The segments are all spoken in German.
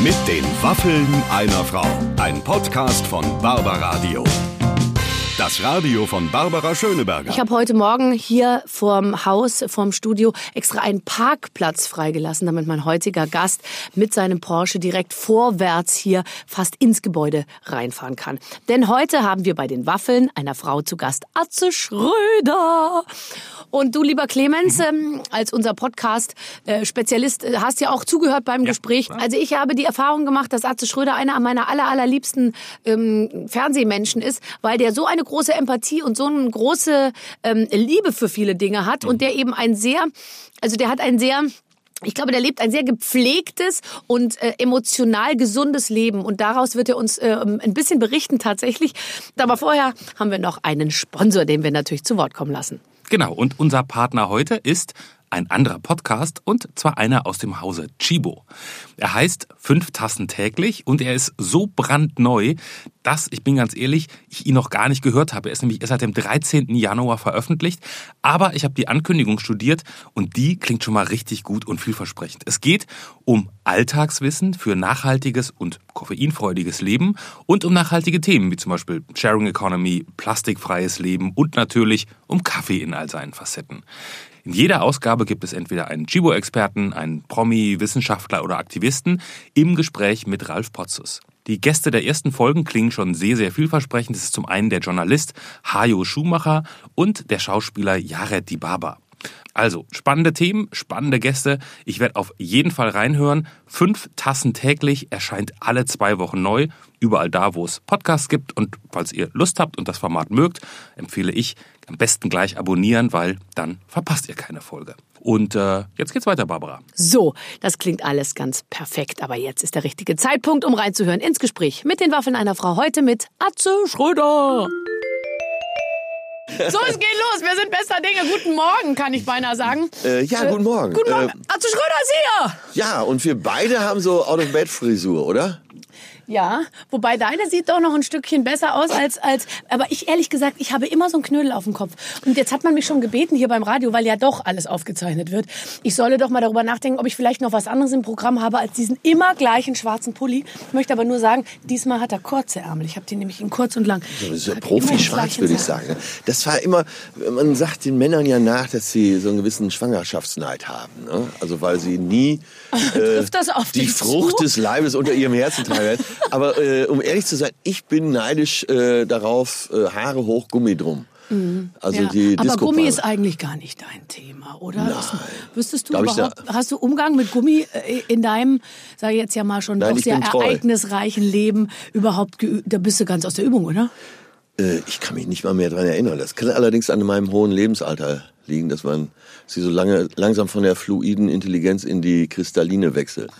Mit den Waffeln einer Frau. Ein Podcast von Barbaradio. Das Radio von Barbara Schöneberger. Ich habe heute Morgen hier vorm Haus, vorm Studio extra einen Parkplatz freigelassen, damit mein heutiger Gast mit seinem Porsche direkt vorwärts hier fast ins Gebäude reinfahren kann. Denn heute haben wir bei den Waffeln einer Frau zu Gast, Atze Schröder. Und du, lieber Clemens, ähm, als unser Podcast-Spezialist, äh, hast ja auch zugehört beim Gespräch. Also ich habe die Erfahrung gemacht, dass Atze Schröder einer meiner aller, allerliebsten ähm, Fernsehmenschen ist, weil der so eine große Empathie und so eine große ähm, Liebe für viele Dinge hat und der eben ein sehr, also der hat ein sehr ich glaube, der lebt ein sehr gepflegtes und äh, emotional gesundes Leben. Und daraus wird er uns äh, ein bisschen berichten tatsächlich. Aber vorher haben wir noch einen Sponsor, den wir natürlich zu Wort kommen lassen. Genau, und unser Partner heute ist ein anderer Podcast und zwar einer aus dem Hause Chibo. Er heißt Fünf Tassen täglich und er ist so brandneu, dass, ich bin ganz ehrlich, ich ihn noch gar nicht gehört habe. Er ist nämlich erst seit dem 13. Januar veröffentlicht, aber ich habe die Ankündigung studiert und die klingt schon mal richtig gut und vielversprechend. Es geht um Alltagswissen für nachhaltiges und koffeinfreudiges Leben und um nachhaltige Themen wie zum Beispiel Sharing Economy, plastikfreies Leben und natürlich um Kaffee in all seinen Facetten. In jeder Ausgabe gibt es entweder einen Chibo-Experten, einen Promi, Wissenschaftler oder Aktivisten im Gespräch mit Ralf Potzus. Die Gäste der ersten Folgen klingen schon sehr, sehr vielversprechend. Das ist zum einen der Journalist Hajo Schumacher und der Schauspieler Jared Dibaba. Also, spannende Themen, spannende Gäste. Ich werde auf jeden Fall reinhören. Fünf Tassen täglich erscheint alle zwei Wochen neu. Überall da, wo es Podcasts gibt. Und falls ihr Lust habt und das Format mögt, empfehle ich am besten gleich abonnieren, weil dann verpasst ihr keine Folge. Und äh, jetzt geht's weiter, Barbara. So, das klingt alles ganz perfekt. Aber jetzt ist der richtige Zeitpunkt, um reinzuhören ins Gespräch mit den Waffeln einer Frau. Heute mit Atze Schröder. So, es geht los. Wir sind bester Dinge. Guten Morgen, kann ich beinahe sagen. Äh, ja, guten Morgen. Guten Morgen. Äh, Atze Schröder ist hier. ja, und wir beide haben so Out-of-Bed-Frisur, oder? Ja, wobei deine sieht doch noch ein Stückchen besser aus als, als, aber ich ehrlich gesagt, ich habe immer so einen Knödel auf dem Kopf. Und jetzt hat man mich schon gebeten hier beim Radio, weil ja doch alles aufgezeichnet wird. Ich solle doch mal darüber nachdenken, ob ich vielleicht noch was anderes im Programm habe als diesen immer gleichen schwarzen Pulli. Ich möchte aber nur sagen, diesmal hat er kurze Ärmel. Ich habe den nämlich in kurz und lang. Das ist ja Trage immer den Profi-schwarz, würde ich sagen. Das war immer, man sagt den Männern ja nach, dass sie so einen gewissen Schwangerschaftsneid haben. Ne? Also weil sie nie äh, die Frucht zu? des Leibes unter ihrem Herzen tragen. Aber äh, um ehrlich zu sein, ich bin neidisch äh, darauf, äh, Haare hoch, Gummi drum. Also Ja, die aber Gummi ist eigentlich gar nicht dein Thema, oder? Nein. Wüsstest du Glaub überhaupt, hast du Umgang mit Gummi äh, in deinem, sage ich jetzt ja mal schon, Nein, doch sehr ereignisreichen Leben überhaupt geübt? Da bist du ganz aus der Übung, oder? Äh, ich kann mich nicht mal mehr dran erinnern. Das kann allerdings an meinem hohen Lebensalter liegen, dass man sie so lange langsam von der fluiden Intelligenz in die kristalline wechselt.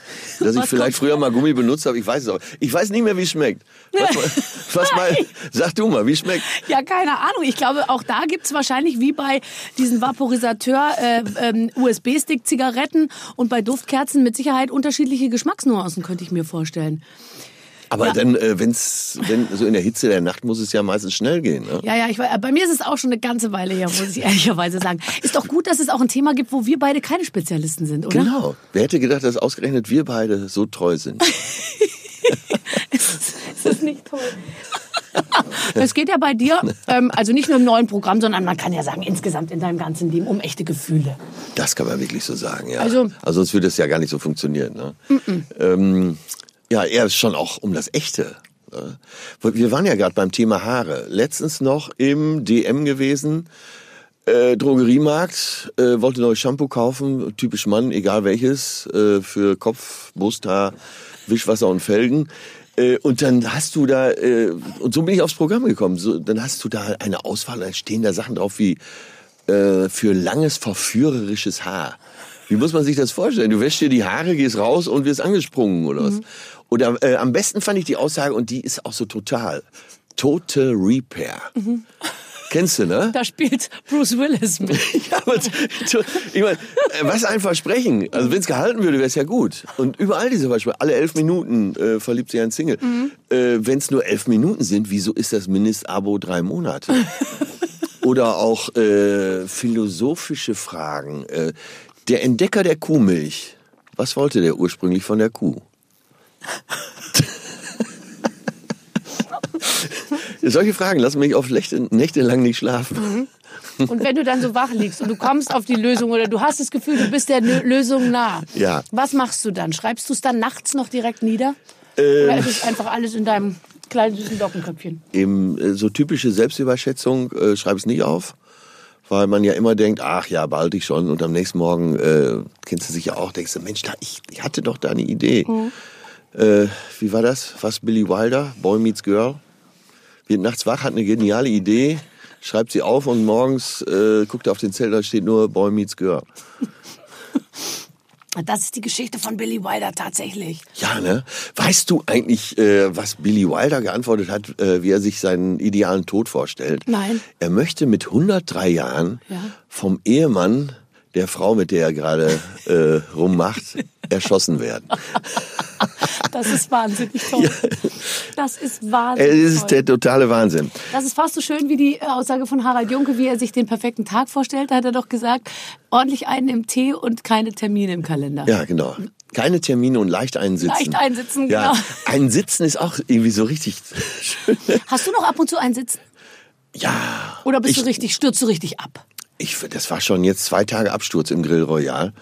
Dass ich vielleicht früher mal Gummi benutzt habe, ich weiß es auch. Ich weiß nicht mehr, wie es schmeckt. Was, was mal, sag du mal, wie es schmeckt. Ja, keine Ahnung. Ich glaube, auch da gibt's wahrscheinlich wie bei diesen Vaporisateur äh, ähm, USB-Stick-Zigaretten und bei Duftkerzen mit Sicherheit unterschiedliche Geschmacksnuancen, könnte ich mir vorstellen. Aber Ja. dann, äh, wenn's, wenn so in der Hitze der Nacht muss es ja meistens schnell gehen. Ne? Ja, ja, ich, bei mir ist es auch schon eine ganze Weile her, muss ich ehrlicherweise sagen. Ist doch gut, dass es auch ein Thema gibt, wo wir beide keine Spezialisten sind, oder? Genau. Wer hätte gedacht, dass ausgerechnet wir beide so treu sind? Ist das nicht toll? Es geht ja bei dir, ähm, also nicht nur im neuen Programm, sondern man kann ja sagen, insgesamt in deinem ganzen Leben um echte Gefühle. Das kann man wirklich so sagen, ja. Also- Also, sonst würde es ja gar nicht so funktionieren. Ne? Ähm, ja, eher ist schon auch um das Echte. ne? Wir waren ja gerade beim Thema Haare. Letztens noch im DM gewesen, äh, Drogeriemarkt, äh, wollte neues Shampoo kaufen, typisch Mann, egal welches, äh, für Kopf, Brusthaar, Wischwasser und Felgen. Äh, Und dann hast du da, äh, und so bin ich aufs Programm gekommen, so, dann hast du da eine Auswahl, dann stehen da Sachen drauf wie äh, für langes, verführerisches Haar. Wie muss man sich das vorstellen? Du wäschst dir die Haare, gehst raus und wirst angesprungen oder was? Oder äh, am besten fand ich die Aussage, und die ist auch so total, Total Repair. Kennst du, ne? Da spielt Bruce Willis mit. Ja, aber ich meine, äh, was ein Versprechen. Also wenn es gehalten würde, wäre es ja gut. Und überall diese Versprechen, alle elf Minuten äh, verliebt sich ein Single. Äh, wenn es nur elf Minuten sind, wieso ist das Mindestabo drei Monate? Oder auch äh, philosophische Fragen. Der Entdecker der Kuhmilch, was wollte der ursprünglich von der Kuh? Solche Fragen lassen mich auf Nächte, Nächte lang nicht schlafen. Und wenn du dann so wach liegst und du kommst auf die Lösung oder du hast das Gefühl, du bist der Lö- Lösung nah, Ja. was machst du dann? Schreibst du es dann nachts noch direkt nieder? Ähm. Oder ist es einfach alles in deinem kleinen süßen Lockenköpfchen? Eben äh, so typische Selbstüberschätzung äh, schreibe ich nicht auf, weil man ja immer denkt, ach ja, bald ich schon. Und am nächsten Morgen äh, kennst du sich ja auch, denkst du, Mensch, da, ich, ich hatte doch da eine Idee. Äh, wie war das? Was Billy Wilder? Boy Meets Girl? Wird nachts wach, hat eine geniale Idee, schreibt sie auf und morgens äh, guckt er auf den Zettel, da steht nur Boy Meets Girl. Das ist die Geschichte von Billy Wilder tatsächlich. Ja, ne? Weißt du eigentlich, äh, was Billy Wilder geantwortet hat, äh, wie er sich seinen idealen Tod vorstellt? Nein. Er möchte mit 103 Jahren Ja. vom Ehemann der Frau, mit der er gerade äh, rummacht, erschossen werden. Das ist wahnsinnig toll. Das ist wahnsinnig Das ist toll. der totale Wahnsinn. Das ist fast so schön wie die Aussage von Harald Junke, wie er sich den perfekten Tag vorstellt. Da hat er doch gesagt, ordentlich einen im Tee und keine Termine im Kalender. Ja, genau. Keine Termine und leicht einsitzen. Leicht einsitzen, Ja, genau. ein Sitzen ist auch irgendwie so richtig schön. Hast du noch ab und zu einen Sitzen? Ja. Oder bist ich, du richtig, stürzt du richtig ab? Ich, das war schon jetzt zwei Tage Absturz im Grill Royal.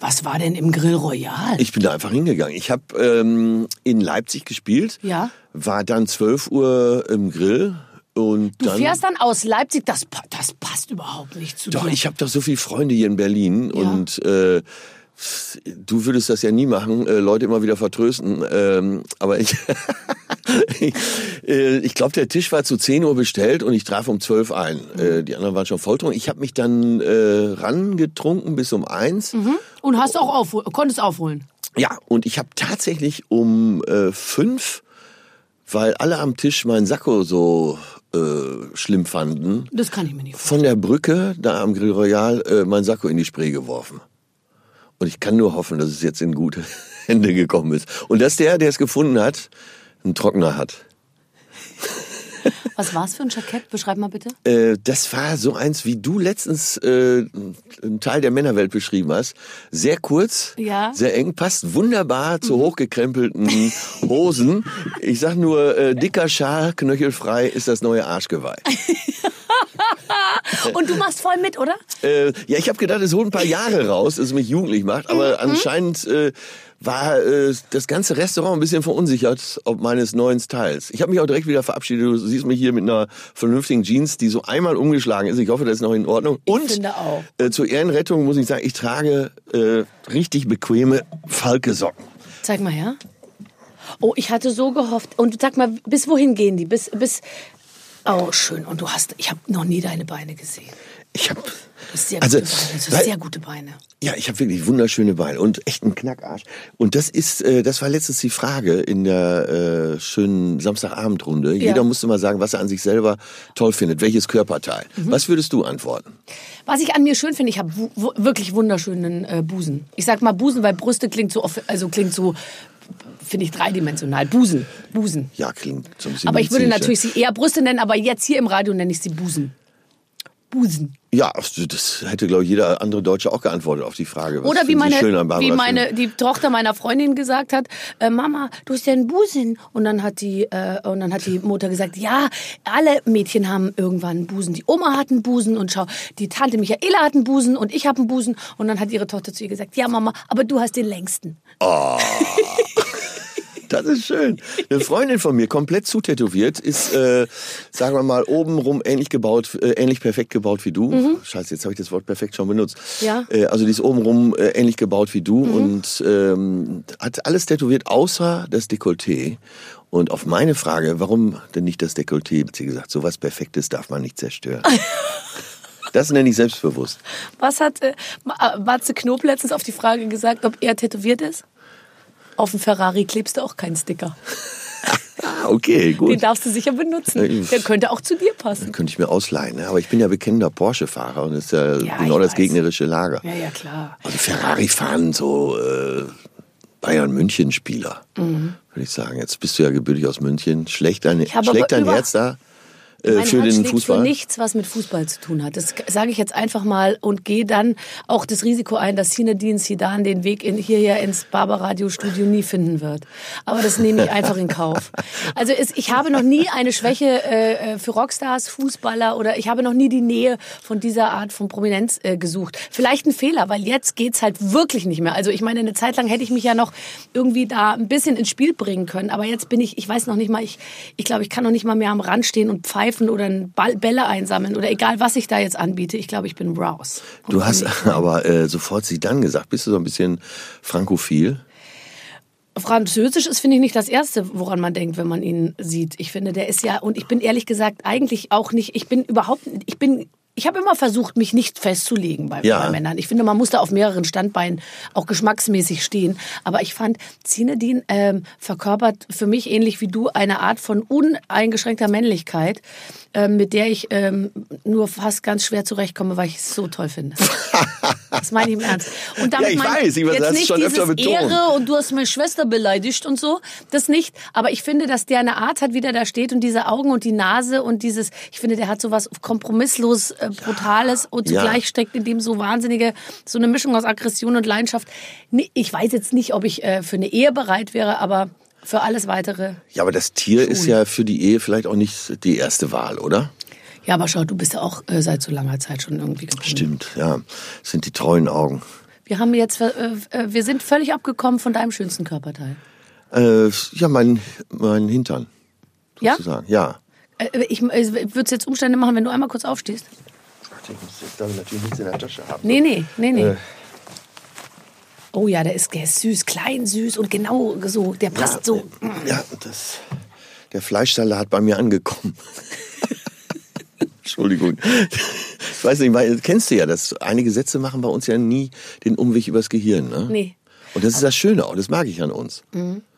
Was war denn im Grill Royal? Ich bin da einfach hingegangen. Ich habe ähm, in Leipzig gespielt, Ja. war dann 12 Uhr im Grill und Du dann. fährst dann aus Leipzig, das, das passt überhaupt nicht zu Doch, dir. ich habe doch so viele Freunde hier in Berlin Ja. und äh, du würdest das ja nie machen, äh, Leute immer wieder vertrösten. Ähm, aber ich, ich glaube, der Tisch war zu 10 Uhr bestellt und ich traf um 12 ein. Äh, die anderen waren schon volltrunken. Ich habe mich dann äh, rangetrunken bis um eins. Und hast auch aufhol konntest aufholen. Ja, und ich habe tatsächlich um äh, fünf, weil alle am Tisch meinen Sakko so äh, schlimm fanden, Das kann ich mir nicht vorstellen. von der Brücke da am Grill Royal äh, mein Sakko in die Spree geworfen. Und ich kann nur hoffen, dass es jetzt in gute Hände gekommen ist. Und dass der, der es gefunden hat, einen Trockner hat. Was war's für ein Jackett? Beschreib mal bitte. Äh, das war so eins, wie du letztens äh, einen Teil der Männerwelt beschrieben hast. Sehr kurz, Ja. Mhm. sehr eng, passt wunderbar zu hochgekrempelten Hosen. Ich sag nur, äh, dicker Schal, knöchelfrei ist das neue Arschgeweih. Und du machst voll mit, oder? Äh, ja, ich habe gedacht, es holt ein paar Jahre raus, dass es mich jugendlich macht, aber Mhm. anscheinend äh, war äh, das ganze Restaurant ein bisschen verunsichert ob meines neuen Styles. Ich habe mich auch direkt wieder verabschiedet. Du siehst mich hier mit einer vernünftigen Jeans, die so einmal umgeschlagen ist. Ich hoffe, das ist noch in Ordnung. Und finde auch. Äh, zur Ehrenrettung muss ich sagen, ich trage äh, richtig bequeme Falke-Socken. Zeig mal her. Oh, ich hatte so gehofft. Und sag mal, bis wohin gehen die? Bis, bis. Oh, schön. Und du hast, ich habe noch nie deine Beine gesehen. Ich habe Also, weil- sehr gute Beine. Ja, ich habe wirklich wunderschöne Beine und echt einen Knackarsch. Und das ist, äh, das war letztens die Frage in der äh, schönen Samstagabendrunde. Jeder musste mal sagen, was er an sich selber toll findet, welches Körperteil. Mhm. Was würdest du antworten? Was ich an mir schön finde, ich habe wirklich wunderschönen äh, Busen. Ich sag mal Busen, weil Brüste klingt so, also klingt so, finde ich dreidimensional. Busen, Busen. Ja, klingt so ein bisschen. Aber ich würde natürlich sie eher Brüste nennen, aber jetzt hier im Radio nenne ich sie Busen. Busen. Ja, das hätte glaube ich jeder andere Deutsche auch geantwortet auf die Frage. Oder wie meine, wie meine, die Tochter meiner Freundin gesagt hat, äh, Mama, du hast ja einen Busen. Und dann hat die, äh, und dann hat die Mutter gesagt, ja, alle Mädchen haben irgendwann einen Busen. Die Oma hat einen Busen und schau, die Tante Michaela hat einen Busen und ich habe einen Busen. Und dann hat ihre Tochter zu ihr gesagt, ja Mama, aber du hast den längsten. Das ist schön. Eine Freundin von mir, komplett zutätowiert, ist, äh, sagen wir mal, obenrum ähnlich gebaut, äh, ähnlich perfekt gebaut wie du. Scheiße, jetzt habe ich das Wort perfekt schon benutzt. Mhm. Ja. Mhm. Äh, also die ist obenrum äh, ähnlich gebaut wie du und ähm, hat alles tätowiert, außer das Dekolleté. Und auf meine Frage, warum denn nicht das Dekolleté, hat sie gesagt, sowas Perfektes darf man nicht zerstören. Das nenne ich selbstbewusst. Was hat äh, äh, Matze Knob letztens auf die Frage gesagt, ob er tätowiert ist? Auf dem Ferrari klebst du auch keinen Sticker. Ah, okay, gut. Den darfst du sicher benutzen. Der könnte auch zu dir passen. Könnte ich mir ausleihen, ne? aber ich bin ja bekennender Porsche-Fahrer und das ist ja, Ja, genau das weiß. gegnerische Lager. Ja, ja, klar. Also Ferrari fahren so äh, Bayern-München-Spieler, würde ich sagen. Jetzt bist du ja gebürtig aus München. Schlecht dein, schlägt dein Herz da äh, Mein für Herz den Fußball? für nichts, was mit Fußball zu tun hat. Das sage ich jetzt einfach mal und gehe dann auch das Risiko ein, dass Zinedine Zidane den Weg in, hierher ins Barber-Radio-Studio nie finden wird. Aber das nehme ich einfach in Kauf. Also es, ich habe noch nie eine Schwäche äh, für Rockstars, Fußballer oder ich habe noch nie die Nähe von dieser Art von Prominenz äh, gesucht. Vielleicht ein Fehler, weil jetzt geht's halt wirklich nicht mehr. Also ich meine, eine Zeit lang hätte ich mich ja noch irgendwie da ein bisschen ins Spiel bringen können. Aber jetzt bin ich, ich weiß noch nicht mal, ich, ich glaube, ich kann noch nicht mal mehr am Rand stehen und pfeifen oder einen Ball, Bälle einsammeln oder egal, was ich da jetzt anbiete. Ich glaube, ich bin raus. Du hast aber äh, sofort sie dann gesagt. Bist du so ein bisschen frankophil? Französisch ist, finde ich, nicht das Erste, woran man denkt, wenn man ihn sieht. Ich finde, der ist ja, und ich bin ehrlich gesagt eigentlich auch nicht, ich bin überhaupt, ich bin ich habe immer versucht, mich nicht festzulegen bei, Ja. bei Männern. Ich finde, man muss da auf mehreren Standbeinen auch geschmacksmäßig stehen. Aber ich fand, Zinedine ähm, verkörpert für mich ähnlich wie du eine Art von uneingeschränkter Männlichkeit, ähm, mit der ich ähm, nur fast ganz schwer zurechtkomme, weil ich es so toll finde. das meine ich im Ernst. Und damit Ja, ich meine weiß, ich- jetzt nicht schon öfter betont. Ehre und du hast meine Schwester beleidigt und so. Das nicht. Aber ich finde, dass der eine Art hat, wie der da steht und diese Augen und die Nase und dieses, ich finde, der hat so was kompromisslos äh, Brutales und Ja. zugleich steckt in dem so wahnsinnige, so eine Mischung aus Aggression und Leidenschaft. Ich weiß jetzt nicht, ob ich äh, für eine Ehe bereit wäre, aber für alles weitere. Ja, aber das Tier ist ja für die Ehe vielleicht auch nicht die erste Wahl, oder? Ja, aber schau, du bist ja auch äh, seit so langer Zeit schon irgendwie geblieben. Stimmt, ja. Das sind die treuen Augen. Wir haben jetzt, äh, äh, wir sind völlig abgekommen von deinem schönsten Körperteil. Äh, ja, mein, mein Hintern. Ja? Sozusagen. Ja. Äh, Ich, ich würde es jetzt Umstände machen, wenn du einmal kurz aufstehst. Warte, ich muss jetzt damit natürlich nichts in der Tasche haben. Nee, nee, nee, nee. Äh. Oh ja, der ist, der ist süß, klein, süß und genau so. Der passt so. Ja, das, der Fleischsalat bei mir angekommen. Entschuldigung. Ich weiß nicht, weil, kennst du ja, dass einige Sätze machen bei uns ja nie den Umweg übers Gehirn. Ne? Nee. Und das ist das Schöne auch, das mag ich an uns.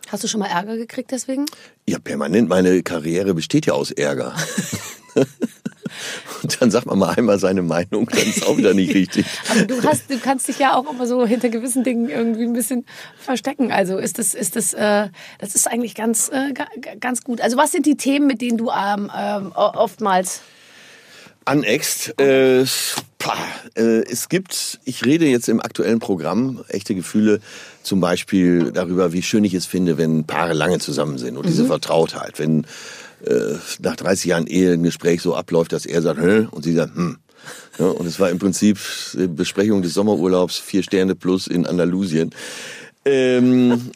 Hast du schon mal Ärger gekriegt deswegen? Ja, permanent, meine Karriere besteht ja aus Ärger. Und dann sagt man mal einmal seine Meinung, dann ist auch wieder nicht richtig. Aber du hast, du kannst dich ja auch immer so hinter gewissen Dingen irgendwie ein bisschen verstecken. Also ist das, ist das, äh, das ist eigentlich ganz, äh, ga- ga- ganz gut. Also was sind die Themen, mit denen du ähm, o- oftmals Anext, äh, pah, äh, es gibt, ich rede jetzt im aktuellen Programm, echte Gefühle, zum Beispiel darüber, wie schön ich es finde, wenn Paare lange zusammen sind und diese Vertrautheit, wenn äh, nach 30 Jahren Ehe ein Gespräch so abläuft, dass er sagt, Hä? und sie sagt, hm. Ja, und es war im Prinzip äh, Besprechung des Sommerurlaubs, vier Sterne plus in Andalusien. Ähm,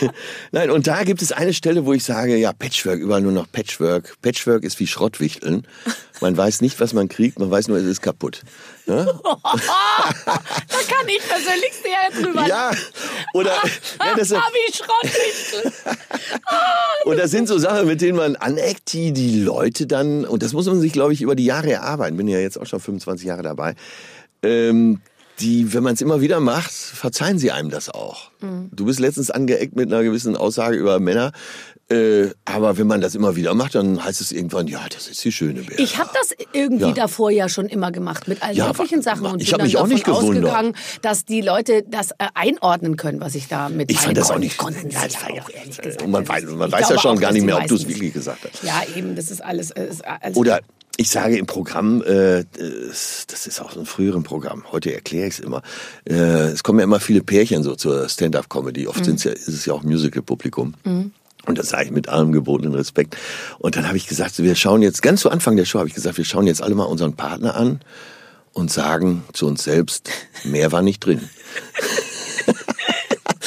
Nein, und da gibt es eine Stelle, wo ich sage, ja, Patchwork, überall nur noch Patchwork. Patchwork ist wie Schrottwichteln. Man weiß nicht, was man kriegt, man weiß nur, es ist kaputt. Ja, Da kann ich persönlich sehr drüber ja oder, ja, das, wie Schrottwichtel. und das sind so Sachen, mit denen man aneckt, die die Leute dann, und das muss man sich, glaube ich, über die Jahre erarbeiten, bin ja jetzt auch schon 25 Jahre dabei, ähm, die, wenn man es immer wieder macht, verzeihen sie einem das auch. Du bist letztens angeeckt mit einer gewissen Aussage über Männer, äh, aber wenn man das immer wieder macht, dann heißt es irgendwann, ja, das ist die schöne Bär. Ich habe das irgendwie Ja. davor ja schon immer gemacht mit allen Ja, möglichen Sachen und ich bin mich auch nicht ausgegangen, dass die Leute das äh, einordnen können, was ich da mit Ich fand das auch nicht. Konnten Ja, ja das war ja- auch ehrlich gesagt. Und man weiß, man weiß ja schon auch, gar nicht mehr, ob du es wirklich gesagt hast. Ja, eben, das ist alles. äh, Ist, also, Oder ich sage im Programm, äh, das ist auch so ein früheren Programm, heute erkläre ich es immer, äh, es kommen ja immer viele Pärchen so zur Stand-up-Comedy, oft sind's ja, ist es ja auch Musical-Publikum. Und das sage ich mit allem gebotenen Respekt. Und dann habe ich gesagt, wir schauen jetzt, ganz zu Anfang der Show habe ich gesagt, wir schauen jetzt alle mal unseren Partner an und sagen zu uns selbst, mehr war nicht drin.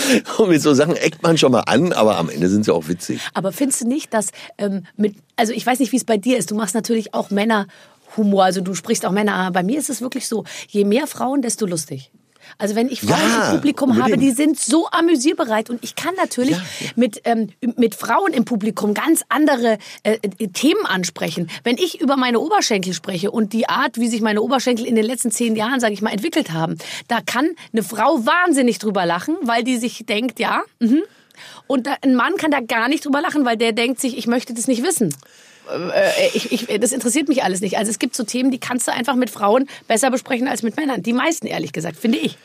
und mit so Sachen eckt man schon mal an, aber am Ende sind sie auch witzig. Aber findest du nicht, dass ähm, mit, also ich weiß nicht, wie es bei dir ist, du machst natürlich auch Männerhumor, also du sprichst auch Männer, an. bei mir ist es wirklich so, je mehr Frauen, desto lustig. Also wenn ich Frauen Ja, im Publikum habe, unbedingt. die sind so amüsierbereit und ich kann natürlich Ja. Mit, ähm, mit Frauen im Publikum ganz andere äh, Themen ansprechen. Wenn ich über meine Oberschenkel spreche und die Art, wie sich meine Oberschenkel in den letzten zehn Jahren, sage ich mal, entwickelt haben, da kann eine Frau wahnsinnig drüber lachen, weil die sich denkt, ja, mhm. Und da, ein Mann kann da gar nicht drüber lachen, weil der denkt sich, ich möchte das nicht wissen. Äh, ich, ich, das interessiert mich alles nicht. Also es gibt so Themen, die kannst du einfach mit Frauen besser besprechen als mit Männern. Die meisten, ehrlich gesagt, finde ich.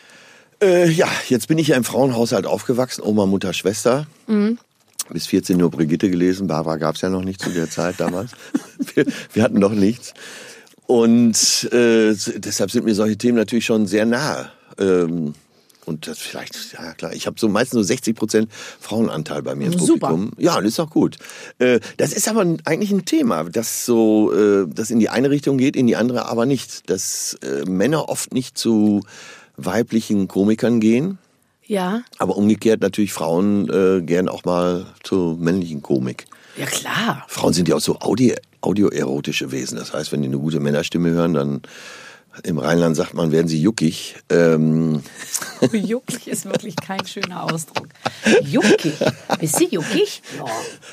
Äh, ja, jetzt bin ich ja im Frauenhaushalt aufgewachsen, Oma, Mutter, Schwester. Bis 14 nur Brigitte gelesen, Barbara gab's ja noch nicht zu der Zeit damals. wir, wir hatten noch nichts. Und äh, deshalb sind mir solche Themen natürlich schon sehr nahe. Ähm, und das vielleicht, ja klar, ich habe so meistens so 60 Prozent Frauenanteil bei mir im Super. Publikum. Ja, das ist auch gut. Äh, das ist aber eigentlich ein Thema, das so, äh, das in die eine Richtung geht, in die andere aber nicht. Dass äh, Männer oft nicht zu weiblichen Komikern gehen, Ja, aber umgekehrt natürlich Frauen äh, gern auch mal zur männlichen Komik. ja klar. Frauen sind ja auch so Audio, audioerotische Wesen. Das heißt, wenn die eine gute Männerstimme hören, dann im Rheinland sagt man, werden sie juckig. Ähm, Juckig ist wirklich kein schöner Ausdruck. Juckig? Bist du juckig?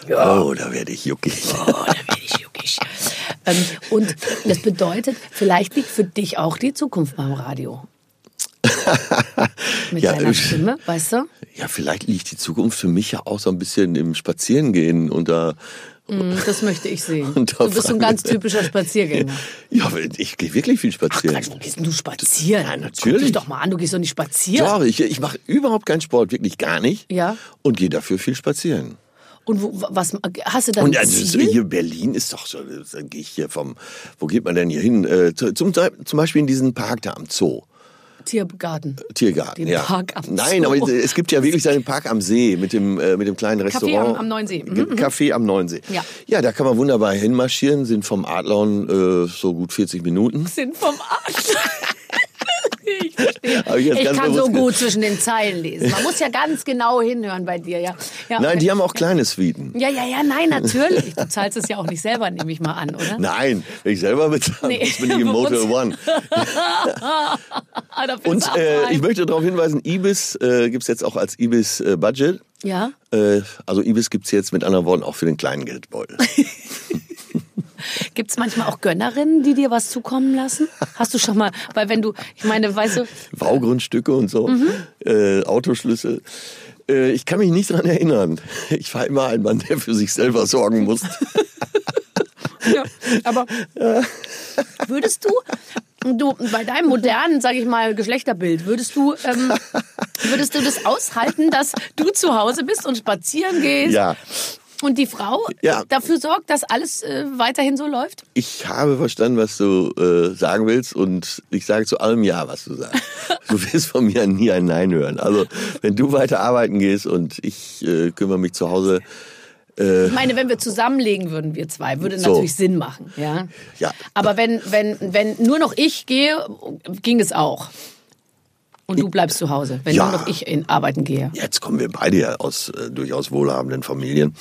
Ja. Oh, da werde ich juckig. Oh, da werde ich juckig. Ähm, und das bedeutet, vielleicht liegt für dich auch die Zukunft beim Radio. Mit Ja, deiner Stimme, weißt du? Ja, vielleicht liegt die Zukunft für mich ja auch so ein bisschen im Spazierengehen unter. Mm, Das möchte ich sehen. Du bist so ein ganz typischer Spaziergänger. Ja, ich gehe wirklich viel spazieren. Wo gehst denn du spazieren? Ja, Guck natürlich. dich doch mal an, du gehst doch nicht spazieren. Doch, ich, ich mache überhaupt keinen Sport, wirklich gar nicht. Ja. Und gehe dafür viel spazieren. Und wo, was hast du dann Und also, hier Berlin ist doch so, dann gehe ich hier vom, wo geht man denn hier hin? Äh, zu- zum, zum Beispiel in diesen Park da am Zoo. Tiergarten. Tiergarten, Den ja. Park am Nein, Zoo. aber es gibt ja wirklich seinen Park am See mit dem, äh, mit dem kleinen Café Restaurant. am- am Neuen See. Mhm, Ge- Café am Neuen See. Ja. ja, da kann man wunderbar hinmarschieren, sind vom Adlon äh, so gut 40 Minuten. Sind vom Arsch. Ich ich kann so ge- gut zwischen den Zeilen lesen. Man muss ja ganz genau hinhören bei dir, ja. ja Nein, okay. die haben auch kleine Suiten. Ja, ja, ja, nein, natürlich. Du zahlst es ja auch nicht selber, nehme ich mal an, oder? Nein, wenn ich selber bezahle, Nee, bin ich im Motel One. Ah, Und äh, ich möchte darauf hinweisen, Ibis äh, gibt's jetzt auch als Ibis äh, Budget. Ja? Äh, also Ibis gibt's jetzt mit anderen Worten auch für den kleinen Geldbeutel. Gibt es manchmal auch Gönnerinnen, die dir was zukommen lassen? Hast du schon mal, weil wenn du, ich meine, weißt du, Baugrundstücke und so, Mhm. äh, Autoschlüssel. Äh, ich kann mich nicht dran erinnern. Ich war immer ein Mann, der für sich selber sorgen muss. Ja, aber würdest du, du bei deinem modernen, sage ich mal, Geschlechterbild, würdest du, ähm, würdest du das aushalten, dass du zu Hause bist und spazieren gehst ja, und die Frau Ja. dafür sorgt, dass alles äh, weiterhin so läuft? ich habe verstanden, was du äh, sagen willst und ich sage zu allem Ja, was du sagst. Du wirst von mir nie ein Nein hören. Also wenn du weiter arbeiten gehst und ich äh, kümmere mich zu Hause Ich meine, wenn wir zusammenlegen würden, wir zwei, würde So. natürlich Sinn machen, ja. Ja. Aber wenn, wenn, wenn nur noch ich gehe, ging es auch. Und du bleibst zu Hause, wenn Ja. nur noch ich in arbeiten gehe. Jetzt kommen wir beide ja aus äh, durchaus wohlhabenden Familien.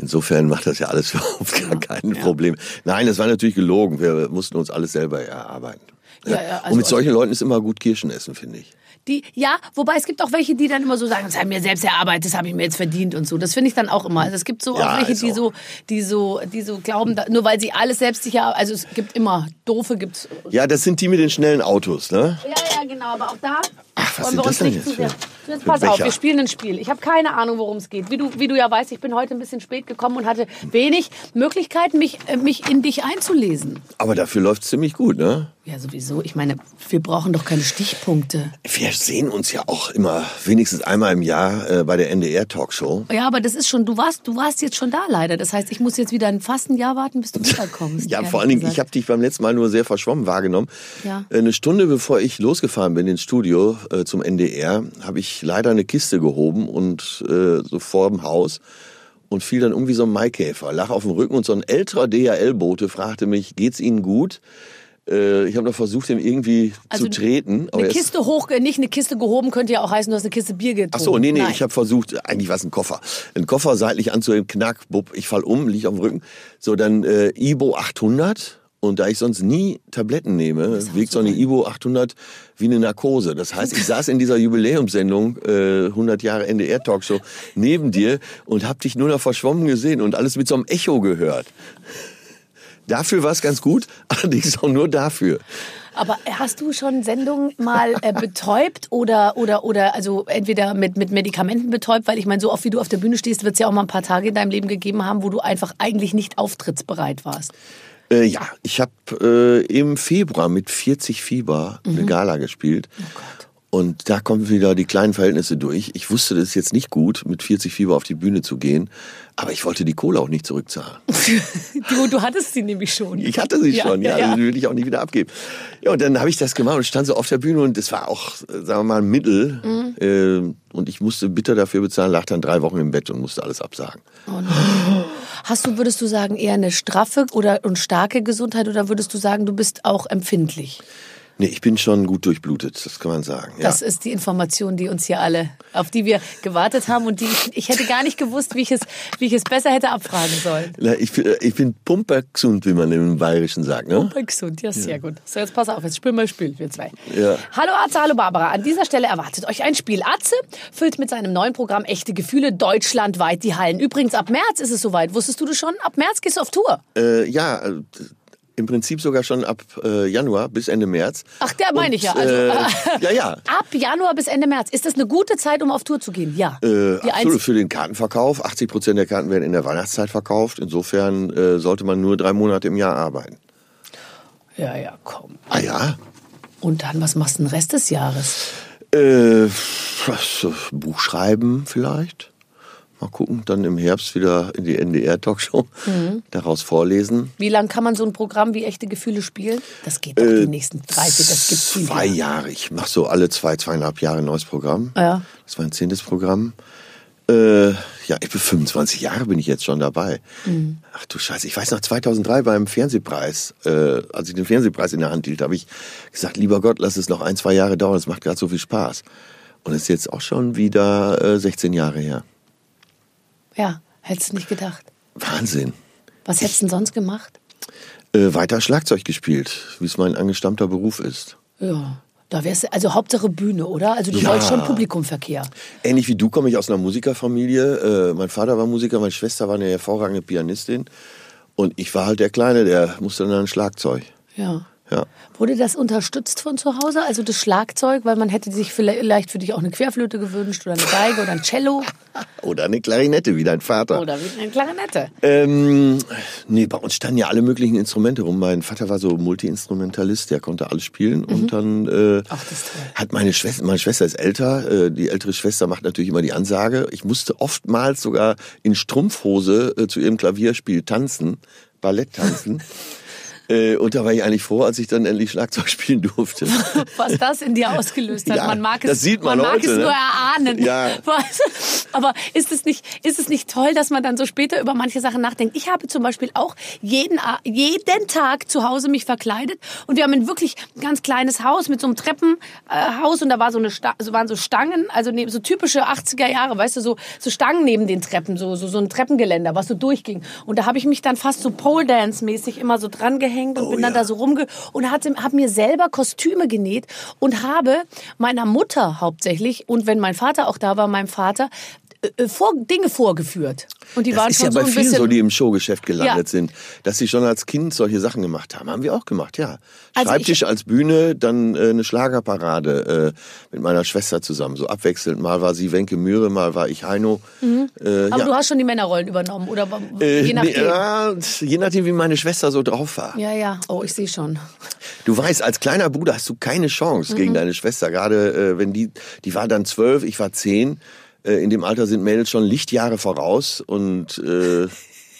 Insofern macht das ja alles überhaupt gar kein Problem. Nein, das war natürlich gelogen. Wir mussten uns alles selber erarbeiten. Ja, ja, also- Und mit solchen Leuten ist immer gut Kirschen essen, finde ich. Die, ja, wobei es gibt auch welche, die dann immer so sagen, das haben mir selbst erarbeitet, das habe ich mir jetzt verdient und so. Das finde ich dann auch immer. Also es gibt so Ja, auch welche, die auch- so, die so, die so glauben, nur weil sie alles selbst sicher, also es gibt immer doofe, gibt's. Ja, das sind die mit den schnellen Autos, ne? Ja, ja, genau, aber auch da Ach, was wollen sind wir das uns denn nicht jetzt für- Jetzt pass auf, wir spielen ein Spiel. Ich habe keine Ahnung, worum es geht. Wie du, wie du ja weißt, ich bin heute ein bisschen spät gekommen und hatte wenig Möglichkeiten, mich, äh, mich in dich einzulesen. Aber dafür läuft's ziemlich gut, ne? Ja, sowieso. Ich meine, wir brauchen doch keine Stichpunkte. Wir sehen uns ja auch immer wenigstens einmal im Jahr äh, bei der NDR-Talkshow. Ja, aber das ist schon, du warst, du warst jetzt schon da leider. Das heißt, ich muss jetzt wieder ein fast ein Jahr warten, bis du wiederkommst. Ja, vor allen Dingen, ich habe dich beim letzten Mal nur sehr verschwommen wahrgenommen. Ja. Äh, Eine Stunde bevor ich losgefahren bin ins Studio äh, zum NDR, habe ich leider eine Kiste gehoben und äh, so vor dem Haus und fiel dann um wie so ein Maikäfer, lag auf dem Rücken und so ein älterer DHL-Bote fragte mich, geht's Ihnen gut? Äh, ich habe noch versucht, ihm irgendwie Also zu treten. Eine ist- Kiste hoch, nicht eine Kiste gehoben, könnte ja auch heißen, du hast eine Kiste Bier getrunken. Ach so, nee, nee, Nein. ich habe versucht, eigentlich war es ein Koffer. Ein Koffer seitlich anzuheben, knack, bupp, ich fall um, lieg auf dem Rücken. So, dann äh, Ibo 800. Und da ich sonst nie Tabletten nehme, wirkt so eine Ibo 800 wie eine Narkose. Das heißt, ich saß in dieser Jubiläumssendung, äh, 100 Jahre NDR-Talkshow, neben dir und hab dich nur noch verschwommen gesehen und alles mit so einem Echo gehört. Dafür war es ganz gut, allerdings auch nur dafür. Aber hast du schon Sendungen mal äh, betäubt oder, oder, oder also entweder mit, mit Medikamenten betäubt? Weil ich meine, so oft wie du auf der Bühne stehst, wird es ja auch mal ein paar Tage in deinem Leben gegeben haben, wo du einfach eigentlich nicht auftrittsbereit warst. Äh, ja, ich habe äh, im Februar mit 40 Fieber Mhm. eine Gala gespielt. Oh Und da kommen wieder die kleinen Verhältnisse durch. Ich wusste, das ist jetzt nicht gut, mit 40 Fieber auf die Bühne zu gehen. Aber ich wollte die Kohle auch nicht zurückzahlen. du, du hattest sie nämlich schon. Ich hatte sie schon, ja. ja, ja. Die will ich auch nicht wieder abgeben. Ja, und dann habe ich das gemacht und stand so auf der Bühne und das war auch, sagen wir mal, ein Mittel. Mhm. Äh, und ich musste bitter dafür bezahlen, lag dann drei Wochen im Bett und musste alles absagen. Oh Hast du, würdest du sagen, eher eine straffe oder und starke Gesundheit oder würdest du sagen, du bist auch empfindlich? Nee, ich bin schon gut durchblutet, das kann man sagen. Ja. Das ist die Information, die uns hier alle, auf die wir gewartet haben und die ich, ich hätte gar nicht gewusst, wie ich es, wie ich es besser hätte abfragen sollen. Na, ich, ich bin pumpergesund, wie man im Bayerischen sagt. Ne? Pumpergesund, ja, sehr ja. gut. So, jetzt pass auf, jetzt spielen wir Spiel, wir zwei. Ja. Hallo Atze, hallo Barbara. An dieser Stelle erwartet euch ein Spiel. Atze füllt mit seinem neuen Programm Echte Gefühle deutschlandweit die Hallen. Übrigens, ab März ist es soweit. Wusstest du das schon? Ab März gehst du auf Tour. Äh, ja, im Prinzip sogar schon ab äh, Januar bis Ende März. Ach, der meine ich ja. Also, äh, ja, ja. Ab Januar bis Ende März. Ist das eine gute Zeit, um auf Tour zu gehen? Ja. Äh, absolut für den Kartenverkauf. 80 Prozent der Karten werden in der Weihnachtszeit verkauft. Insofern äh, sollte man nur drei Monate im Jahr arbeiten. Ja, ja, komm. Ah ja? Und dann, was machst du den Rest des Jahres? Äh, was, Buch schreiben vielleicht. Mal gucken, dann im Herbst wieder in die NDR-Talkshow mhm. daraus vorlesen. Wie lange kann man so ein Programm wie echte Gefühle spielen? Das geht doch äh, die nächsten 30, das gibt viel. Zwei Jahre. Ich mache so alle zwei, zweieinhalb Jahre ein neues Programm. Ja. Das war ein zehntes Programm. Äh, ja, ich bin 25 Jahre bin ich jetzt schon dabei. Mhm. Ach du Scheiße, ich weiß noch 2003 beim Fernsehpreis, äh, als ich den Fernsehpreis in der Hand hielt, habe ich gesagt, lieber Gott, lass es noch ein, zwei Jahre dauern, es macht gerade so viel Spaß. Und es ist jetzt auch schon wieder äh, 16 Jahre her. Ja, hättest du nicht gedacht. Wahnsinn. Was hättest du denn sonst gemacht? Äh, weiter Schlagzeug gespielt, wie es mein angestammter Beruf ist. Ja. Da wärst also Hauptsache Bühne, oder? Also du ja. wolltest schon Publikumverkehr. Ähnlich wie du komme ich aus einer Musikerfamilie. Äh, mein Vater war Musiker, meine Schwester war eine hervorragende Pianistin. Und ich war halt der Kleine, der musste dann ein Schlagzeug. Ja. Ja. Wurde das unterstützt von zu Hause, also das Schlagzeug, weil man hätte sich vielleicht für dich auch eine Querflöte gewünscht oder eine Geige oder ein Cello? Oder eine Klarinette, wie dein Vater. Oder wie eine Klarinette. Ähm, nee, bei uns standen ja alle möglichen Instrumente rum. Mein Vater war so Multi-Instrumentalist, der konnte alles spielen. Mhm. Und dann äh, Ach, hat meine Schwester, meine Schwester ist älter, äh, die ältere Schwester macht natürlich immer die Ansage. Ich musste oftmals sogar in Strumpfhose äh, zu ihrem Klavierspiel tanzen, Ballett tanzen. Äh, und da war ich eigentlich froh, als ich dann endlich Schlagzeug spielen durfte. Was das in dir ausgelöst hat. Ja, man mag es, das sieht man, man mag heute, es ne? nur erahnen. Ja. Aber ist es, nicht, ist es nicht toll, dass man dann so später über manche Sachen nachdenkt? Ich habe zum Beispiel auch jeden, jeden Tag zu Hause mich verkleidet und wir haben ein wirklich ganz kleines Haus mit so einem Treppenhaus und da war so eine so waren so Stangen, also so typische 80er Jahre, weißt du, so, so Stangen neben den Treppen, so, so, so ein Treppengeländer, was so durchging. Und da habe ich mich dann fast so Pole Dance mäßig immer so dran gehängt aufgehängt und oh, bin dann ja. da so rumge und hatte, habe mir selber Kostüme genäht und habe meiner Mutter hauptsächlich und wenn mein Vater auch da war, meinem Vater äh, vor, Dinge vorgeführt. Und die das waren ist schon ja bei so ein vielen bisschen so, die im Showgeschäft gelandet ja. sind, dass sie schon als Kind solche Sachen gemacht haben. Haben wir auch gemacht, ja. Also Schreibtisch als Bühne, dann äh, eine Schlagerparade äh, mit meiner Schwester zusammen, so abwechselnd. Mal war sie Wenke Mühre, mal war ich Heino. Mhm. Äh, Aber ja. du hast schon die Männerrollen übernommen, oder äh, je nachdem? ja, je nachdem, wie meine Schwester so drauf war. Ja, ja. Oh, ich sehe schon. Du weißt, als kleiner Bruder hast du keine Chance mhm. gegen deine Schwester. Gerade äh, wenn die, die war dann zwölf, ich war zehn äh, in dem Alter sind Mädels schon Lichtjahre voraus und äh,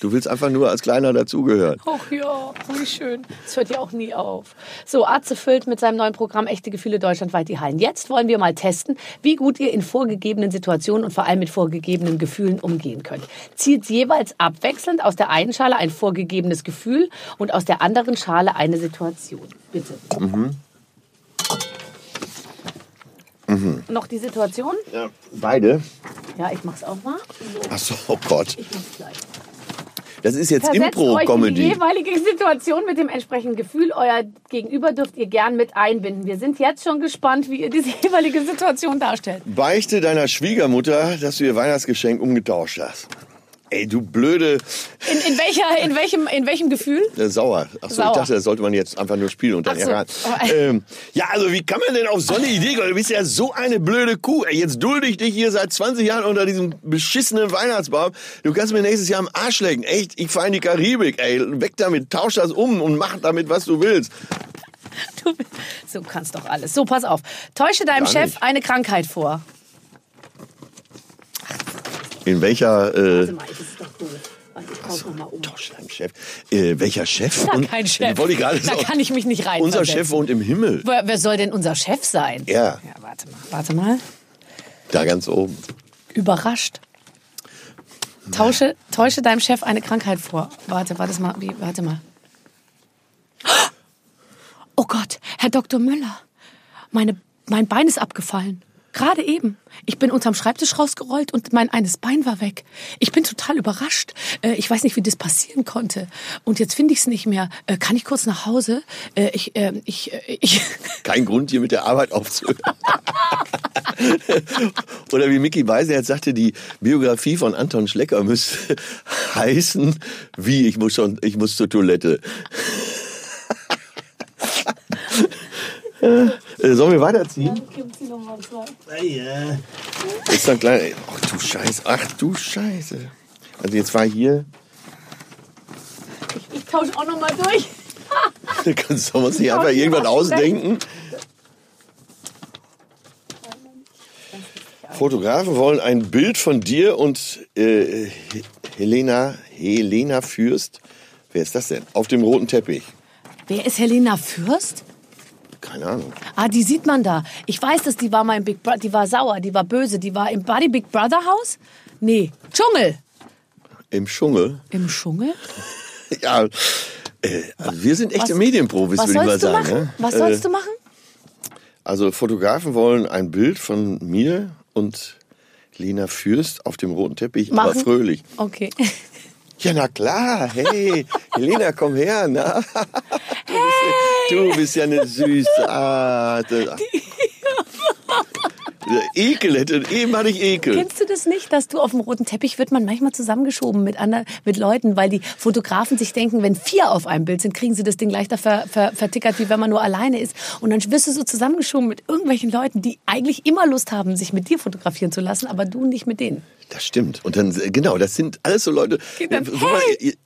du willst einfach nur als Kleiner dazugehören. Ach ja, wie schön. Das hört ja auch nie auf. So, Atze füllt mit seinem neuen Programm Echte Gefühle deutschlandweit die Hallen. Jetzt wollen wir mal testen, wie gut ihr in vorgegebenen Situationen und vor allem mit vorgegebenen Gefühlen umgehen könnt. Zieht jeweils abwechselnd aus der einen Schale ein vorgegebenes Gefühl und aus der anderen Schale eine Situation. Bitte. Mhm. Mhm. Noch die Situation? Ja, beide. Ja, ich mach's auch mal. Ach so, oh Gott. Ich mach's gleich. Das ist jetzt Impro-Comedy. Die jeweilige Situation mit dem entsprechenden Gefühl, euer Gegenüber dürft ihr gern mit einbinden. Wir sind jetzt schon gespannt, wie ihr diese jeweilige Situation darstellt. Beichte deiner Schwiegermutter, dass du ihr Weihnachtsgeschenk umgetauscht hast. Ey, du blöde. In, in, welcher, in, welchem, in welchem Gefühl? Sauer. Achso, sauer. ich dachte, das sollte man jetzt einfach nur spielen und dann so. ähm, Ja, also wie kann man denn auf so eine Idee kommen? Du bist ja so eine blöde Kuh. Ey, jetzt dulde ich dich hier seit 20 Jahren unter diesem beschissenen Weihnachtsbaum. Du kannst mir nächstes Jahr am Arsch lecken. Echt, ich fahre in die Karibik. Ey, weg damit, tausch das um und mach damit, was du willst. Du so kannst doch alles. So, pass auf. Täusche deinem Chef eine Krankheit vor. In welcher... Äh, Warte mal, das ist doch doof. Ich mal um. Tausch deinem Chef. Äh, welcher Chef? Kein Chef. Wollte ich gerade Da kann ich mich nicht rein. Unser Chef wohnt im Himmel. Wer, wer soll denn unser Chef sein? Ja. Ja, warte mal. Warte mal. Da ganz oben. Überrascht. Tausche, täusche deinem Chef eine Krankheit vor. Warte, warte mal. Wie, warte mal. Oh Gott, Herr Dr. Müller. Meine, mein Bein ist abgefallen. Gerade eben. Ich bin unterm Schreibtisch rausgerollt und mein eines Bein war weg. Ich bin total überrascht. Äh, Ich weiß nicht, wie das passieren konnte. Und jetzt finde ich es nicht mehr. Äh, Kann ich kurz nach Hause? Äh, Ich, äh, ich, ich. Kein Grund, hier mit der Arbeit aufzuhören. Oder wie Mickey Beiser jetzt sagte, die Biografie von Anton Schlecker müsste heißen, wie, ich muss schon, ich muss zur Toilette. Äh, sollen wir weiterziehen? Ist dann gleich, ach du Scheiße, ach du Scheiße. Also jetzt war hier, Ich tausche auch noch mal durch. da kannst du uns nicht einfach irgendwas ausdenken. Fotografen wollen ein Bild von dir und äh, Helena, Helena Fürst. Wer ist das denn? Auf dem roten Teppich. Wer ist Helena Fürst? Keine Ahnung. Ah, die sieht man da. Ich weiß, dass die war mal im Big Brother, die war sauer, die war böse, die war im Buddy Big Brother Haus? Nee, Dschungel. Im Dschungel. Im Dschungel? Ja, äh, also wir sind echte Was- Medienprofis, würde ich mal sagen. ne? Was Äh, sollst du machen? Also Fotografen wollen ein Bild von mir und Lena Fürst auf dem roten Teppich, aber Machen? fröhlich. Okay. Ja, na klar. Hey, Helena, komm her. Na. Bist, du bist ja eine süße Art. Ekel hätte, eben hatte ich Ekel. Kennst du das nicht, dass du auf dem roten Teppich wird man manchmal zusammengeschoben mit anderen, mit Leuten, weil die Fotografen sich denken, wenn vier auf einem Bild sind, kriegen sie das Ding leichter ver, ver, vertickert, wie wenn man nur alleine ist. Und dann wirst du so zusammengeschoben mit irgendwelchen Leuten, die eigentlich immer Lust haben, sich mit dir fotografieren zu lassen, aber du nicht mit denen. Das stimmt. Und dann, äh, genau, das sind alles so Leute, dann, wo man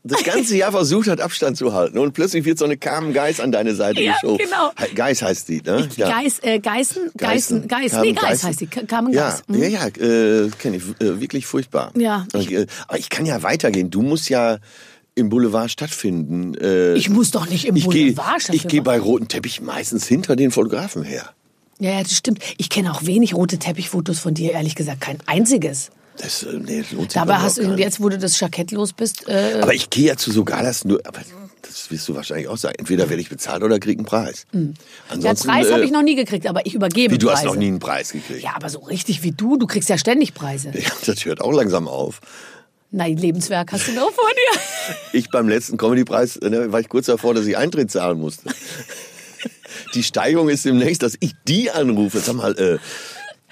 das ganze Jahr versucht hat, Abstand zu halten. Und plötzlich wird so eine Carmen Geis an deine Seite Ja, geschoben. genau. He- Geis heißt die, ne? Geis, äh, Geißen, Geißen, Geis, Carmen nee, Geis Geißen. heißt die, Carmen Ja, Geis. Mhm. ja, ja, äh, kenne ich. Äh, wirklich furchtbar. Ja. Und, äh, aber ich kann ja weitergehen. Du musst ja im Boulevard stattfinden. Äh, Ich muss doch nicht im ich Boulevard ich dafür gehe bei roten Teppich meistens hinter den Fotografen her. Ja, ja, das stimmt. Ich kenne auch wenig rote Teppichfotos von dir, ehrlich gesagt, kein einziges. Das, äh, nee, lohnt sich Dabei hast du jetzt, wo du das Jackett los bist, äh, Aber ich gehe ja zu sogar das nur. Aber das wirst du wahrscheinlich auch sagen. Entweder werde ich bezahlt oder krieg einen Preis. der Ansonsten, Preis habe äh, ich noch nie gekriegt, aber ich übergebe Wie du Preise. hast noch nie einen Preis gekriegt. Ja, aber so richtig wie du, du kriegst ja ständig Preise. Ja, das hört auch langsam auf. Nein, Lebenswerk hast du noch vor dir. Ich beim letzten Comedy-Preis ne, war ich kurz davor, dass ich Eintritt zahlen musste. Die Steigerung ist demnächst, dass ich die anrufe. Sag mal, äh,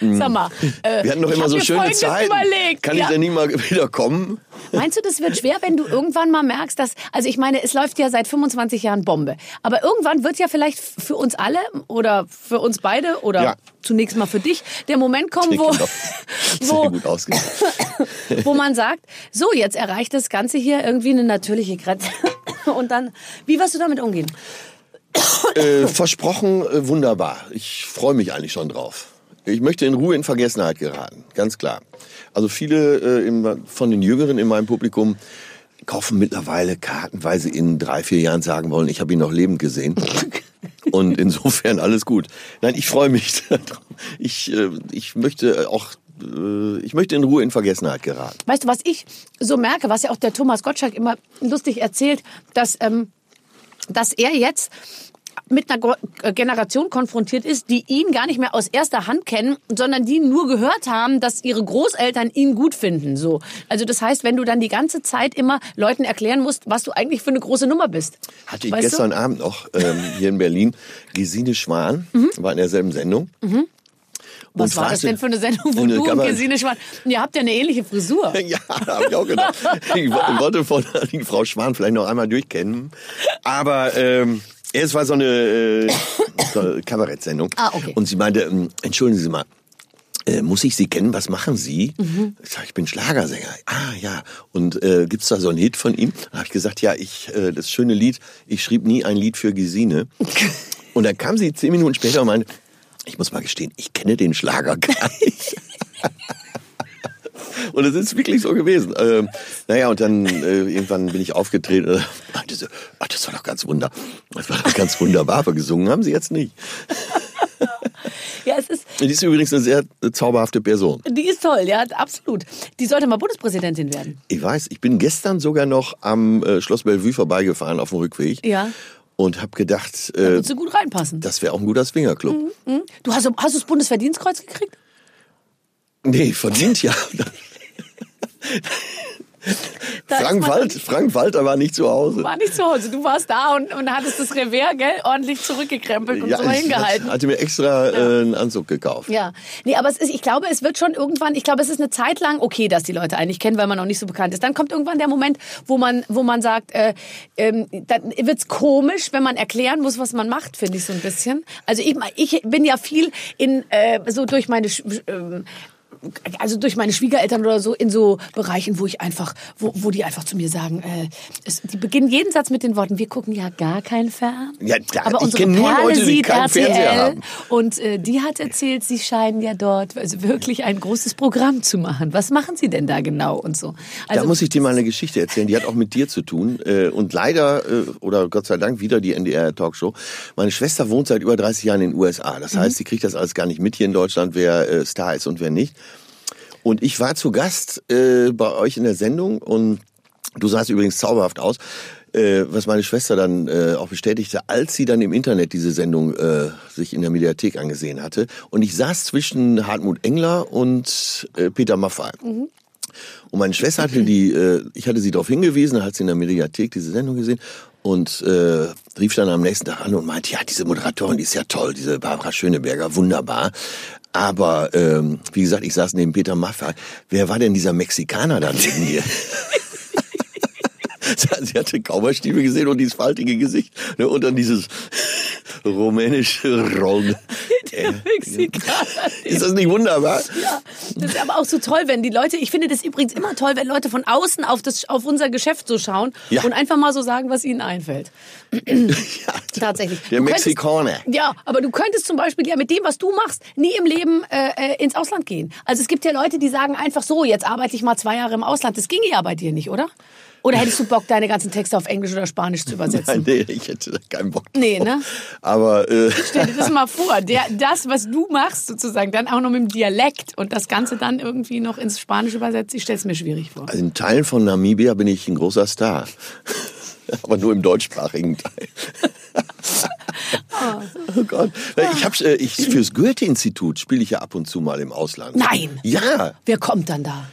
Sag mal, äh, wir hatten doch ich immer so mir schöne Folgendes Zeiten. Überlegt. Kann ja. ich denn nie mal wieder kommen? Meinst du, das wird schwer, wenn du irgendwann mal merkst, dass, also ich meine, es läuft ja seit 25 Jahren Bombe. Aber irgendwann wird ja vielleicht für uns alle oder für uns beide oder Ja. zunächst mal für dich der Moment kommen, wo, wo, wo man sagt, so, jetzt erreicht das Ganze hier irgendwie eine natürliche Grenze. Und dann, wie wirst du damit umgehen? Äh, versprochen, äh, wunderbar. Ich freue mich eigentlich schon drauf. Ich möchte in Ruhe in Vergessenheit geraten, ganz klar. Also viele äh, im, von den Jüngeren in meinem Publikum kaufen mittlerweile Karten, weil sie in drei, vier Jahren sagen wollen, ich habe ihn noch lebend gesehen. Und insofern alles gut. Nein, ich freue mich. Ich, äh, ich möchte auch, äh, ich möchte in Ruhe in Vergessenheit geraten. Weißt du, was ich so merke, was ja auch der Thomas Gottschalk immer lustig erzählt, dass, ähm, dass er jetzt mit einer äh, Generation konfrontiert ist, die ihn gar nicht mehr aus erster Hand kennen, sondern die nur gehört haben, dass ihre Großeltern ihn gut finden. So, also das heißt, wenn du dann die ganze Zeit immer Leuten erklären musst, was du eigentlich für eine große Nummer bist. Hatte ich Weißt du? gestern Abend noch ähm, hier in Berlin. Gesine Schwan war in derselben Sendung. Mhm. Was war das denn für eine Sendung, wo du und Gesine Schwan... Ihr habt ja eine ähnliche Frisur. Ja, habe ich auch gedacht. Ich wo- wollte von die Frau Schwan vielleicht noch einmal durchkennen. Aber ähm, es war so eine, äh, so Kabarettsendung. Ah, okay. Und sie meinte, ähm, entschuldigen Sie mal, äh, muss ich Sie kennen? Was machen Sie? Mhm. Ich sag, ich bin Schlagersänger. Ah ja. Und äh, gibt's da so einen Hit von ihm? Dann habe ich gesagt, ja, ich äh, das schöne Lied. Ich schrieb nie ein Lied für Gesine. Und dann kam sie zehn Minuten später und meinte, ich muss mal gestehen, ich kenne den Schlager gar nicht. Und es ist wirklich so gewesen. Ähm, naja, und dann äh, irgendwann bin ich aufgetreten und meinte so, ach, das war doch ganz wunder, das war doch ganz wunderbar, aber gesungen haben sie jetzt nicht. Ja, es ist, Die ist übrigens eine sehr äh, zauberhafte Person. die ist toll, ja, absolut. Die sollte mal Bundespräsidentin werden. Ich weiß, ich bin gestern sogar noch am äh, Schloss Bellevue vorbeigefahren auf dem Rückweg Ja. und habe gedacht, Da äh, du gut reinpassen. das wäre auch ein guter Swingerclub. Hm? Du hast, hast du das Bundesverdienstkreuz gekriegt? Nee, verdient ja. Da Frank, Wald, Frank Walter war nicht zu Hause. War nicht zu Hause. Du warst da und, und hattest das Revers, gell, ordentlich zurückgekrempelt und so mal ich hingehalten. hatte mir extra äh, einen Anzug gekauft. Ja, nee, aber es ist, ich glaube, es wird schon irgendwann, ich glaube, es ist eine Zeit lang okay, dass die Leute eigentlich kennen, weil man noch nicht so bekannt ist. Dann kommt irgendwann der Moment, wo man, wo man sagt, äh, ähm, dann wird's komisch, wenn man erklären muss, was man macht, finde ich so ein bisschen. Also ich, ich bin ja viel in, äh, so durch meine, ähm, also durch meine Schwiegereltern oder so in so Bereichen, wo ich einfach, wo, wo die einfach zu mir sagen, äh, es, die beginnen jeden Satz mit den Worten, wir gucken ja gar kein Fern. Ja, da- aber unsere Perle Leute, sieht keinen RTL haben. und äh, die hat erzählt, sie scheinen ja dort also wirklich ein großes Programm zu machen. Was machen sie denn da genau und so? Also da muss ich dir mal eine Geschichte erzählen, die hat auch mit dir zu tun. Äh, und leider, äh, oder Gott sei Dank, wieder die NDR-Talkshow. Meine Schwester wohnt seit über 30 Jahren in den USA. Das heißt, sie kriegt das alles gar nicht mit hier in Deutschland, wer äh, Star ist und wer nicht. Und ich war zu Gast äh, bei euch in der Sendung und du sahst übrigens zauberhaft aus. Äh, was meine Schwester dann äh, auch bestätigte, als sie dann im Internet diese Sendung äh, sich in der Mediathek angesehen hatte. Und ich saß zwischen Hartmut Engler und äh, Peter Maffay. Und meine Schwester hatte die, äh, ich hatte sie darauf hingewiesen, dann hat sie in der Mediathek diese Sendung gesehen und äh, rief dann am nächsten Tag an und meinte, ja, diese Moderatorin, die ist ja toll, diese Barbara Schöneberger, wunderbar. Aber ähm, wie gesagt, ich saß neben Peter Maffay. Wer war denn dieser Mexikaner da neben mir? Sie hatte Cowboystiefel gesehen und dieses faltige Gesicht. Ne, und dann dieses rumänische Rollen. Mexikaner. Ist das nicht wunderbar? Ja, das ist aber auch so toll, wenn die Leute, ich finde das übrigens immer toll, wenn Leute von außen auf, das, auf unser Geschäft so schauen Ja. und einfach mal so sagen, was ihnen einfällt. Tatsächlich. Der Du könntest- Mexikaner. Ja, aber du könntest zum Beispiel ja mit dem, was du machst, nie im Leben äh, äh, ins Ausland gehen. Also es gibt ja Leute, die sagen einfach so, jetzt arbeite ich mal zwei Jahre im Ausland. Das ginge ja bei dir nicht, oder? Oder hättest du Bock, deine ganzen Texte auf Englisch oder Spanisch zu übersetzen? Nein, nee, ich hätte da keinen Bock drauf. Nee, ne? Aber äh, Stell dir das mal vor, der, das, was du machst, sozusagen, dann auch noch mit dem Dialekt und das Ganze dann irgendwie noch ins Spanische übersetzt, ich stell's mir schwierig vor. also in Teilen von Namibia bin ich ein großer Star. Aber nur im deutschsprachigen Teil. oh Gott. Ich hab's, äh, ich, fürs Goethe-Institut spiele ich ja ab und zu mal im Ausland. Nein. Ja, Wer kommt dann da?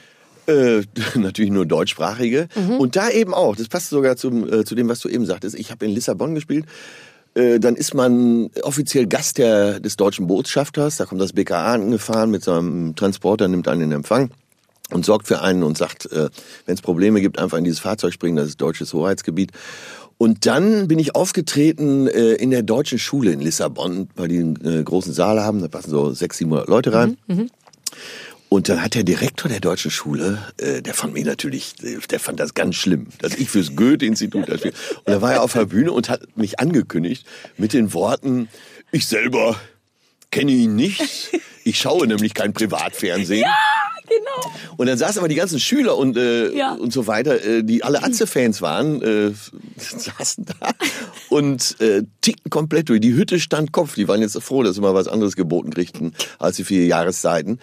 Äh, natürlich nur deutschsprachige. Mhm. Und da eben auch, das passt sogar zum, äh, zu dem, was du eben sagtest. Ich habe in Lissabon gespielt. Äh, dann ist man offiziell Gast der, des deutschen Botschafters. Da kommt das BKA angefahren mit seinem Transporter, nimmt einen in Empfang und sorgt für einen und sagt, äh, wenn es Probleme gibt, einfach in dieses Fahrzeug springen, das ist deutsches Hoheitsgebiet. Und dann bin ich aufgetreten äh, in der deutschen Schule in Lissabon, weil die einen äh, großen Saal haben, da passen so 600, 700 Leute rein. Und dann hat der Direktor der deutschen Schule, äh, der fand mich natürlich, der fand das ganz schlimm, dass ich fürs Goethe-Institut das. Und da war er auf der Bühne und hat mich angekündigt mit den Worten, ich selber kenne ihn nicht, ich schaue nämlich kein Privatfernsehen. Genau. Und dann saßen aber die ganzen Schüler und, äh, Ja. und so weiter, äh, die alle Atze-Fans waren, äh, saßen da und äh, tickten komplett durch. Die Hütte stand Kopf. Die waren jetzt froh, dass sie mal was anderes geboten kriegten als die vier Jahreszeiten.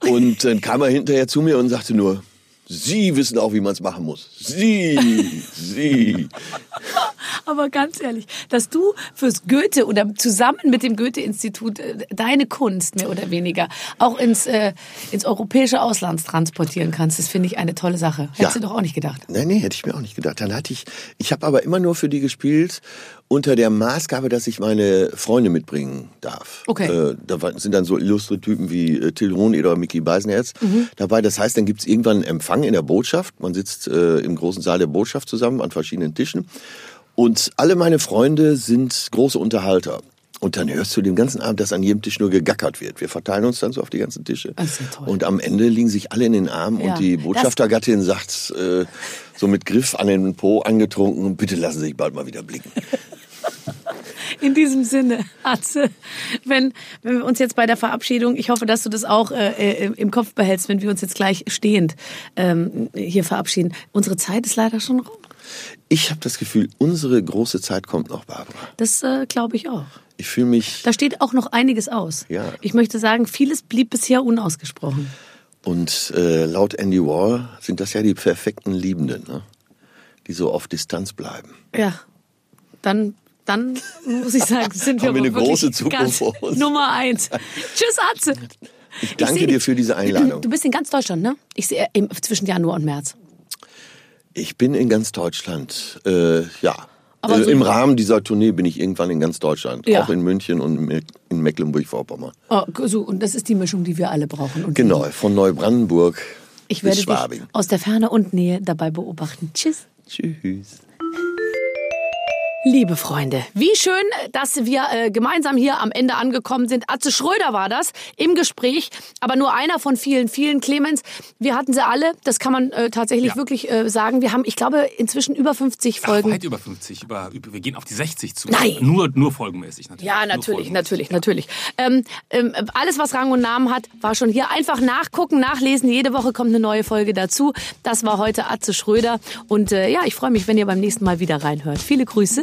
Und dann kam er hinterher zu mir und sagte nur, Sie wissen auch, wie man es machen muss. Sie, Sie. Aber ganz ehrlich, dass du fürs Goethe oder zusammen mit dem Goethe-Institut äh, deine Kunst mehr oder weniger auch ins, äh, ins europäische Ausland transportieren kannst, das finde ich eine tolle Sache. Hättest Ja. du doch auch nicht gedacht. Nein, nee, hätte ich mir auch nicht gedacht. Dann hatte ich, ich habe aber immer nur für die gespielt unter der Maßgabe, dass ich meine Freunde mitbringen darf. Okay. Äh, da sind dann so illustre Typen wie äh, Till Hoheneder oder Mickey Beisenherz Mhm. dabei. Das heißt, dann gibt's irgendwann einen Empfang in der Botschaft. Man sitzt äh, im großen Saal der Botschaft zusammen an verschiedenen Tischen. Und alle meine Freunde sind große Unterhalter. Und dann hörst du den ganzen Abend, dass an jedem Tisch nur gegackert wird. Wir verteilen uns dann so auf die ganzen Tische. Das ist ja. Und am Ende liegen sich alle in den Armen Ja. und die Botschaftergattin sagt äh, so mit Griff an den Po angetrunken, bitte lassen Sie sich bald mal wieder blicken. In diesem Sinne, Atze, wenn, wenn wir uns jetzt bei der Verabschiedung, ich hoffe, dass du das auch äh, im Kopf behältst, wenn wir uns jetzt gleich stehend ähm, hier verabschieden. Unsere Zeit ist leider schon rum. Ich habe das Gefühl, unsere große Zeit kommt noch, Barbara. Das äh, glaube ich auch. Ich fühle mich. Da steht auch noch einiges aus. Ja. Ich möchte sagen, vieles blieb bisher unausgesprochen. Und äh, laut Andy Warhol sind das ja die perfekten Liebenden, ne? die so auf Distanz bleiben. Ja, dann, dann muss ich sagen, sind wir, Haben wir eine große Zukunft vor uns. Nummer eins. Tschüss, Atze. Ich danke seh dir für diese Einladung. Du bist in ganz Deutschland, ne? Ich sehe im, zwischen Januar und März. Ich bin in ganz Deutschland, äh, ja. Aber äh, so- Im Rahmen dieser Tournee bin ich irgendwann in ganz Deutschland. Ja. Auch in München und in Mecklenburg-Vorpommern. Oh, so, und das ist die Mischung, die wir alle brauchen. Und Genau, von Neubrandenburg Ich bis werde Schwabing. dich aus der Ferne und Nähe dabei beobachten. Tschüss. Tschüss. Liebe Freunde, wie schön, dass wir äh, gemeinsam hier am Ende angekommen sind. Atze Schröder war das im Gespräch, aber nur einer von vielen, vielen. Clemens, wir hatten sie alle, das kann man äh, tatsächlich Ja. wirklich äh, sagen. Wir haben, ich glaube, inzwischen über 50 Ach, Folgen. weit über 50. Über, über, wir gehen auf die 60 zu. Nein. Nur, nur folgenmäßig natürlich. Ja, natürlich, natürlich, natürlich. Ähm, ähm, alles, was Rang und Namen hat, war schon hier. Einfach nachgucken, nachlesen. Jede Woche kommt eine neue Folge dazu. Das war heute Atze Schröder. Und äh, ja, ich freue mich, wenn ihr beim nächsten Mal wieder reinhört. Viele Grüße,